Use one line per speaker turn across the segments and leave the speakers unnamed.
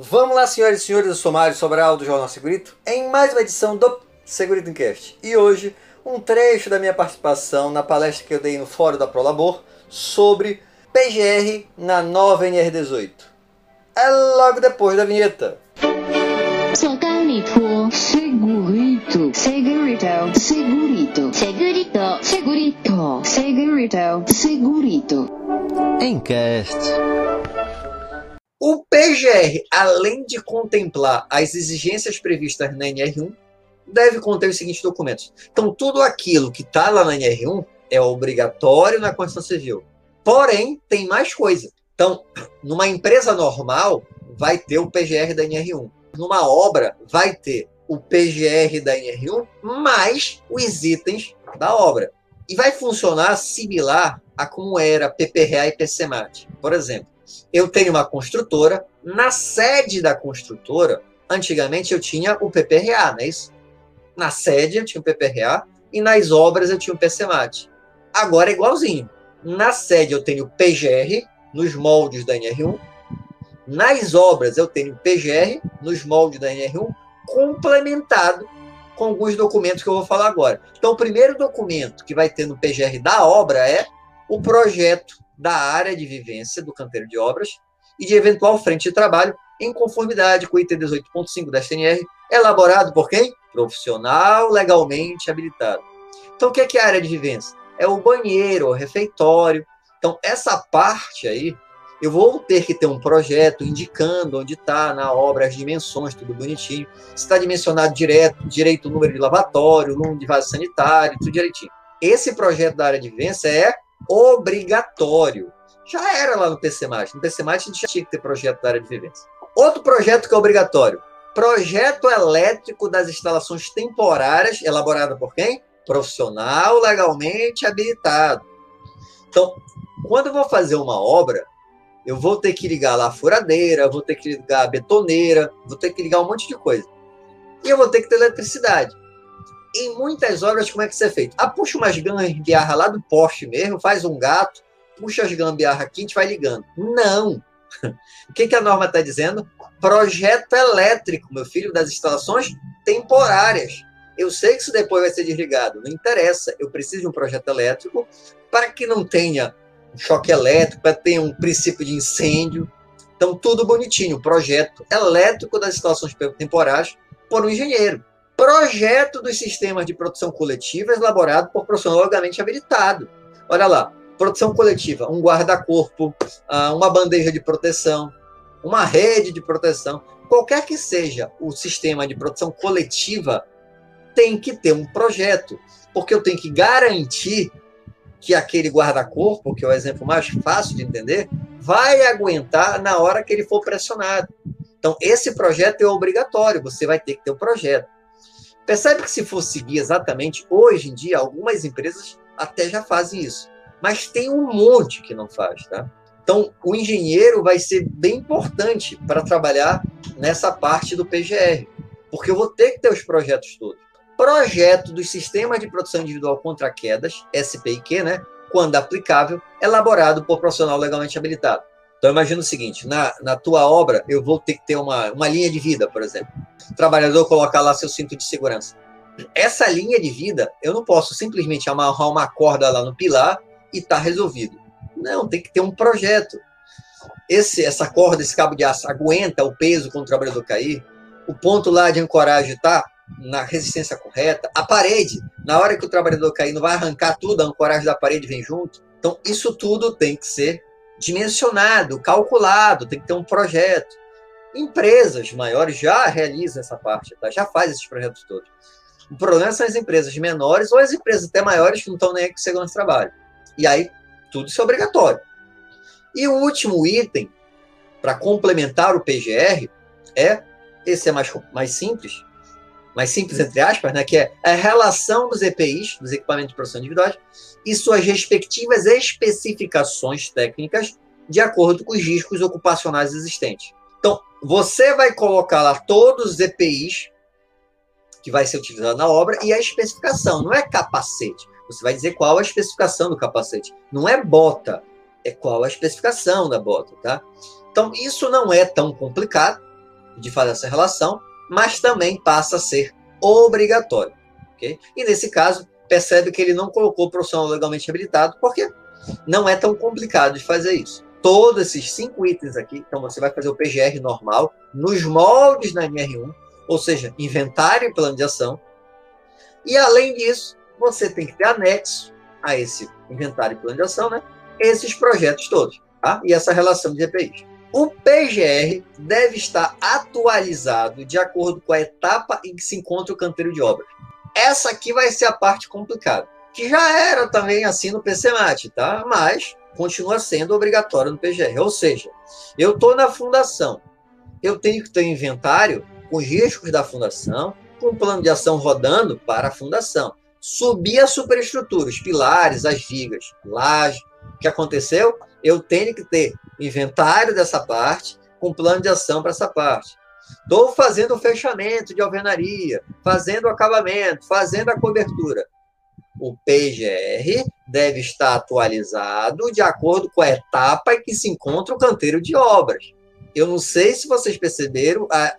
Vamos lá, senhoras e senhores, eu sou Mário Sobral do Jornal Segurito, em mais uma edição do Segurito Cast. E hoje, um trecho da minha participação na palestra que eu dei no Fórum da Prolabor sobre PGR na nova NR18. É logo depois da vinheta.
Segurito, segurito, segurito, segurito, segurito, segurito, segurito, segurito.
Encast.
O PGR, além de contemplar as exigências previstas na NR1, deve conter os seguintes documentos. Então, tudo aquilo que está lá na NR1 é obrigatório na Constituição Civil. Porém, tem mais coisa. Então, numa empresa normal, vai ter o PGR da NR1. Numa obra, vai ter o PGR da NR1 mais os itens da obra. E vai funcionar similar a como era PPRA e PCMAT. Por exemplo, eu tenho uma construtora, na sede da construtora, antigamente eu tinha o PPRA, não é isso? Na sede eu tinha o PPRA e nas obras eu tinha o PCMAT. Agora é igualzinho. Na sede eu tenho o PGR, nos moldes da NR1. Nas obras eu tenho o PGR, nos moldes da NR1, complementado com alguns documentos que eu vou falar agora. Então, o primeiro documento que vai ter no PGR da obra é o projeto da área de vivência do canteiro de obras e de eventual frente de trabalho em conformidade com o item 18.5 da CNR, elaborado por quem? Profissional legalmente habilitado. Então, o que é, a área de vivência? É o banheiro, o refeitório. Então, essa parte aí, eu vou ter que ter um projeto indicando onde está na obra as dimensões, tudo bonitinho. Se está dimensionado direto, direito o número de lavatório, o número de vaso sanitário, tudo direitinho. Esse projeto da área de vivência é obrigatório. Já era lá no PCMAT. No PCMAT a gente já tinha que ter projeto da área de vivência. Outro projeto que é obrigatório. Projeto elétrico das instalações temporárias, elaborado por quem? Profissional legalmente habilitado. Então, quando eu vou fazer uma obra, eu vou ter que ligar lá a furadeira, vou ter que ligar a betoneira, vou ter que ligar um monte de coisa. E eu vou ter que ter eletricidade em muitas obras, como é que isso é feito? Ah, puxa umas gambiarra lá do poste mesmo, faz um gato, puxa as gambiarra aqui, a gente vai ligando. Não! O que, que a norma está dizendo? Projeto elétrico, meu filho, das instalações temporárias. Eu sei que isso depois vai ser desligado, não interessa. Eu preciso de um projeto elétrico para que não tenha choque elétrico, para ter um princípio de incêndio. Então, tudo bonitinho. Projeto elétrico das instalações temporárias por um engenheiro. Projeto dos sistemas de produção coletiva elaborado por profissional legalmente habilitado. Olha lá, produção coletiva, um guarda-corpo, ah, uma bandeja de proteção, uma rede de proteção, qualquer que seja o sistema de produção coletiva, tem que ter um projeto, porque eu tenho que garantir que aquele guarda-corpo, que é o exemplo mais fácil de entender, vai aguentar na hora que ele for pressionado. Então, esse projeto é obrigatório, você vai ter que ter o um projeto. Percebe que se for seguir exatamente, hoje em dia, algumas empresas até já fazem isso. Mas tem um monte que não faz, tá? Então, o engenheiro vai ser bem importante para trabalhar nessa parte do PGR, porque eu vou ter que ter os projetos todos. Projeto dos sistemas de produção individual contra quedas, SPIQ, né? Quando aplicável, elaborado por profissional legalmente habilitado. Então, imagina o seguinte: na, na tua obra, eu vou ter que ter uma, uma linha de vida, por exemplo. O trabalhador colocar lá seu cinto de segurança. Essa linha de vida, eu não posso simplesmente amarrar uma corda lá no pilar e tá resolvido. Não, tem que ter um projeto. Esse, essa corda, esse cabo de aço aguenta o peso quando o trabalhador cair. O ponto lá de ancoragem está na resistência correta. A parede, na hora que o trabalhador cair, não vai arrancar tudo, a ancoragem da parede vem junto. Então, isso tudo tem que ser dimensionado, calculado, tem que ter um projeto. Empresas maiores já realizam essa parte, tá? já fazem esses projetos todos. O problema são as empresas menores ou as empresas até maiores que não estão nem aí com segurança de trabalho. E aí, tudo isso é obrigatório. E o último item, para complementar o PGR, é, esse é mais, mais simples, mais simples entre aspas, né, que é a relação dos EPIs, dos equipamentos de produção individuais, e suas respectivas especificações técnicas de acordo com os riscos ocupacionais existentes. Então, você vai colocar lá todos os EPIs que vai ser utilizado na obra e a especificação, não é capacete. Você vai dizer qual a especificação do capacete. Não é bota, é qual a especificação da bota, tá? Então, isso não é tão complicado, de fazer essa relação, mas também passa a ser obrigatório. Okay? E nesse caso, percebe que ele não colocou profissional legalmente habilitado, porque não é tão complicado de fazer isso. Todos esses cinco itens aqui, então você vai fazer o PGR normal, nos moldes da NR1, ou seja, inventário e plano de ação. E além disso, você tem que ter anexo a esse inventário e plano de ação, né? Esses projetos todos, tá? E essa relação de EPIs. O PGR deve estar atualizado de acordo com a etapa em que se encontra o canteiro de obras. Essa aqui vai ser a parte complicada, que já era também assim no PCMAT, tá? Mas continua sendo obrigatório no PGR. Ou seja, eu estou na fundação, eu tenho que ter um inventário com os riscos da fundação, com um plano de ação rodando para a fundação. Subir a superestrutura, os pilares, as vigas, laje. O que aconteceu? Eu tenho que ter inventário dessa parte, com plano de ação para essa parte. Estou fazendo o fechamento de alvenaria, fazendo o acabamento, fazendo a cobertura. O PGR deve estar atualizado de acordo com a etapa em que se encontra o canteiro de obras. Eu não sei se vocês perceberam a,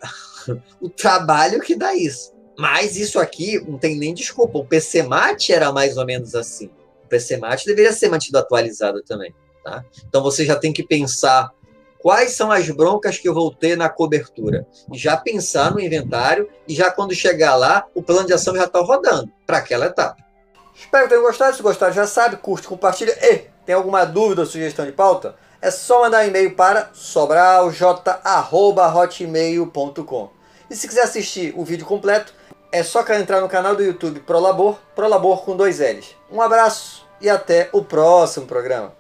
o trabalho que dá isso. Mas isso aqui não tem nem desculpa. O PCMAT era mais ou menos assim. O PCMAT deveria ser mantido atualizado também. Tá? Então você já tem que pensar quais são as broncas que eu vou ter na cobertura. E já pensar no inventário e já quando chegar lá, o plano de ação já está rodando para aquela etapa. Espero que tenham gostado. Se gostaram, já sabe, curte, compartilha. E tem alguma dúvida ou sugestão de pauta? É só mandar um e-mail para sobralj.hotmail.com. E se quiser assistir o vídeo completo, é só entrar no canal do YouTube Prolabor, Prolabor com dois L's. Um abraço e até o próximo programa.